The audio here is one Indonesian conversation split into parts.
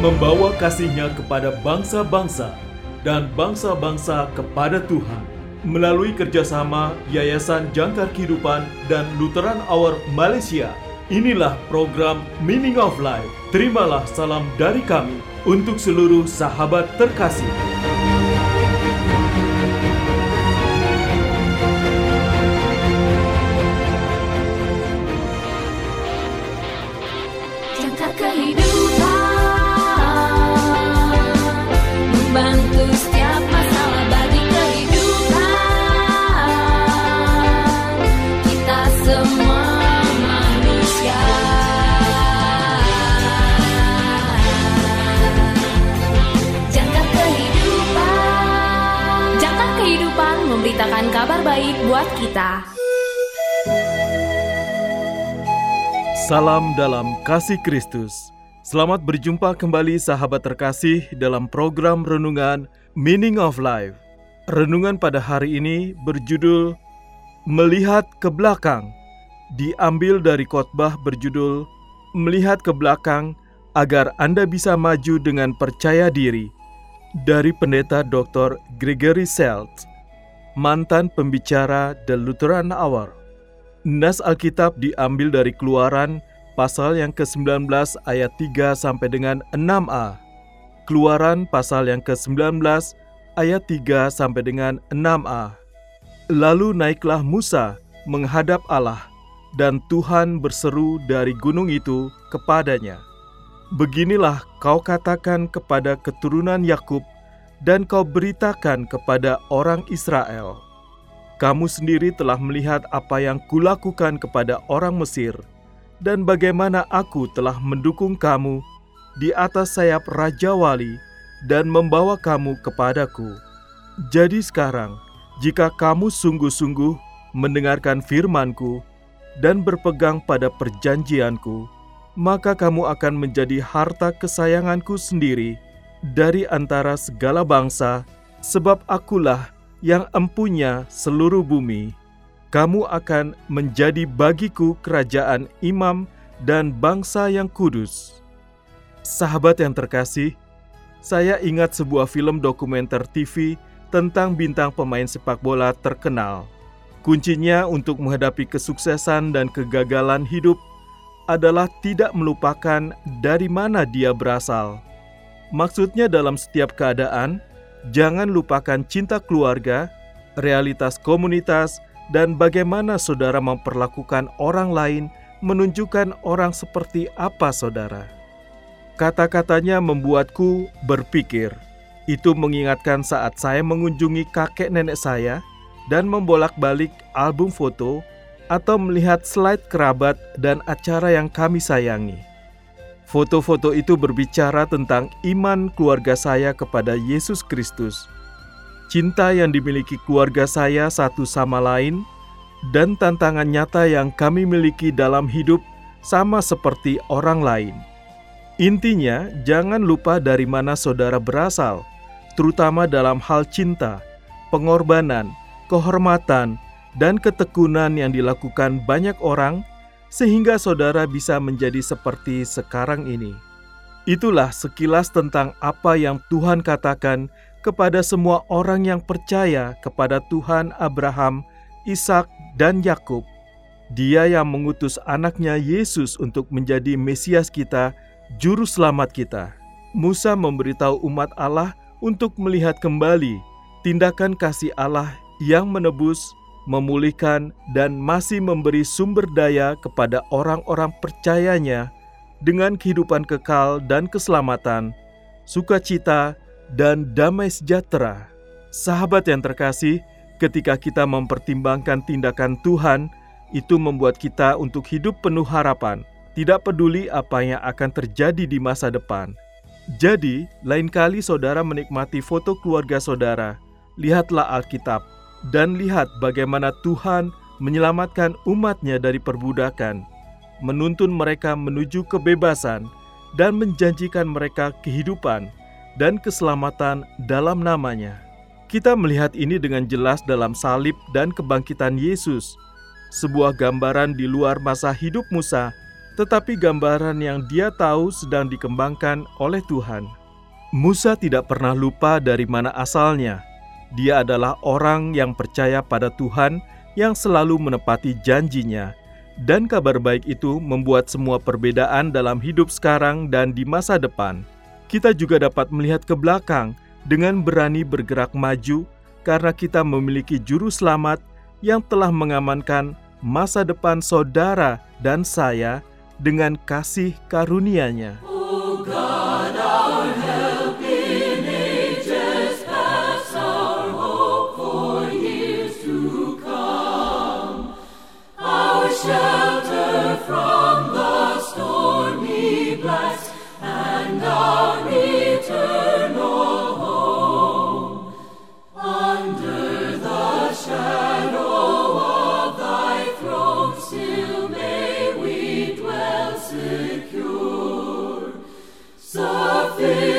membawa kasihnya kepada bangsa-bangsa dan bangsa-bangsa kepada Tuhan. Melalui kerjasama Yayasan Jangkar Kehidupan dan Lutheran Hour Malaysia, inilah program Meaning of Life. Terimalah salam dari kami untuk seluruh sahabat terkasih. Memberitakan kabar baik buat kita Salam dalam kasih Kristus. Selamat berjumpa kembali sahabat terkasih dalam program renungan Meaning of Life. Renungan pada hari ini berjudul Melihat ke belakang. Diambil dari khotbah berjudul Melihat ke belakang agar Anda bisa maju dengan percaya diri dari pendeta Dr. Gregory Selt, mantan pembicara The Lutheran Hour. Nas Alkitab diambil dari Keluaran pasal yang ke-19 ayat 3 sampai dengan 6a. Keluaran pasal yang ke-19 ayat 3 sampai dengan 6a. Lalu naiklah Musa menghadap Allah dan Tuhan berseru dari gunung itu kepadanya. Beginilah kau katakan kepada keturunan Yakub dan kau beritakan kepada orang Israel. Kamu sendiri telah melihat apa yang kulakukan kepada orang Mesir, dan bagaimana aku telah mendukung kamu di atas sayap Raja Wali dan membawa kamu kepadaku. Jadi sekarang, jika kamu sungguh-sungguh mendengarkan firmanku dan berpegang pada perjanjianku, maka kamu akan menjadi harta kesayanganku sendiri dari antara segala bangsa, sebab akulah yang empunya seluruh bumi, kamu akan menjadi bagiku kerajaan imam dan bangsa yang kudus. Sahabat yang terkasih, saya ingat sebuah film dokumenter TV tentang bintang pemain sepak bola terkenal. Kuncinya untuk menghadapi kesuksesan dan kegagalan hidup adalah tidak melupakan dari mana dia berasal. Maksudnya dalam setiap keadaan, Jangan lupakan cinta keluarga, realitas komunitas, dan bagaimana saudara memperlakukan orang lain menunjukkan orang seperti apa saudara. Kata-katanya membuatku berpikir. Itu mengingatkan saat saya mengunjungi kakek nenek saya dan membolak-balik album foto atau melihat slide kerabat dan acara yang kami sayangi. Foto-foto itu berbicara tentang iman keluarga saya kepada Yesus Kristus, cinta yang dimiliki keluarga saya satu sama lain, dan tantangan nyata yang kami miliki dalam hidup sama seperti orang lain. Intinya, jangan lupa dari mana saudara berasal, terutama dalam hal cinta, pengorbanan, kehormatan, dan ketekunan yang dilakukan banyak orang sehingga saudara bisa menjadi seperti sekarang ini. Itulah sekilas tentang apa yang Tuhan katakan kepada semua orang yang percaya kepada Tuhan Abraham, Ishak, dan Yakub. Dia yang mengutus anaknya Yesus untuk menjadi Mesias kita, Juru Selamat kita. Musa memberitahu umat Allah untuk melihat kembali tindakan kasih Allah yang menebus memulihkan, dan masih memberi sumber daya kepada orang-orang percayanya dengan kehidupan kekal dan keselamatan, sukacita, dan damai sejahtera. Sahabat yang terkasih, ketika kita mempertimbangkan tindakan Tuhan, itu membuat kita untuk hidup penuh harapan, tidak peduli apa yang akan terjadi di masa depan. Jadi, lain kali saudara menikmati foto keluarga saudara, lihatlah Alkitab dan lihat bagaimana Tuhan menyelamatkan umatnya dari perbudakan, menuntun mereka menuju kebebasan, dan menjanjikan mereka kehidupan dan keselamatan dalam namanya. Kita melihat ini dengan jelas dalam salib dan kebangkitan Yesus, sebuah gambaran di luar masa hidup Musa, tetapi gambaran yang dia tahu sedang dikembangkan oleh Tuhan. Musa tidak pernah lupa dari mana asalnya. Dia adalah orang yang percaya pada Tuhan yang selalu menepati janjinya. Dan kabar baik itu membuat semua perbedaan dalam hidup sekarang dan di masa depan. Kita juga dapat melihat ke belakang dengan berani bergerak maju karena kita memiliki juru selamat yang telah mengamankan masa depan saudara dan saya dengan kasih karunia-Nya. Oh nothing.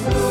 Jesus.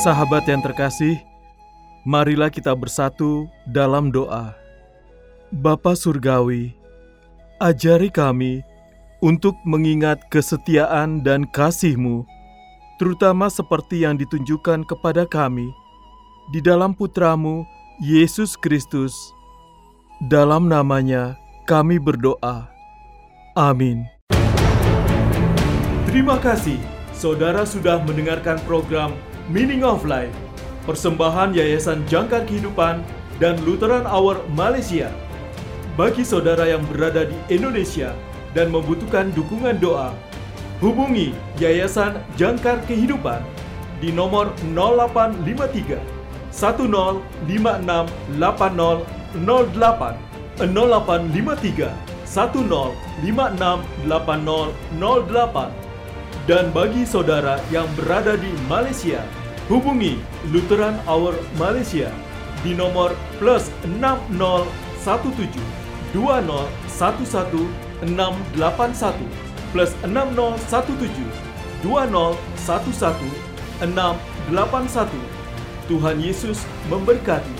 Sahabat yang terkasih, marilah kita bersatu dalam doa. Bapa Surgawi, ajari kami untuk mengingat kesetiaan dan kasih-Mu, terutama seperti yang ditunjukkan kepada kami di dalam Putramu, Yesus Kristus. Dalam namanya kami berdoa. Amin. Terima kasih Saudara sudah mendengarkan program Meaning of Life, persembahan Yayasan Jangkar Kehidupan dan Lutheran Hour Malaysia. Bagi saudara yang berada di Indonesia dan membutuhkan dukungan doa, hubungi Yayasan Jangkar Kehidupan di nomor 0853 1056 8008 0853 1056 8008 dan bagi saudara yang berada di Malaysia, hubungi Lutheran Hour Malaysia di nomor plus 6017 2011 681 plus 6017 2011 681. Tuhan Yesus memberkati.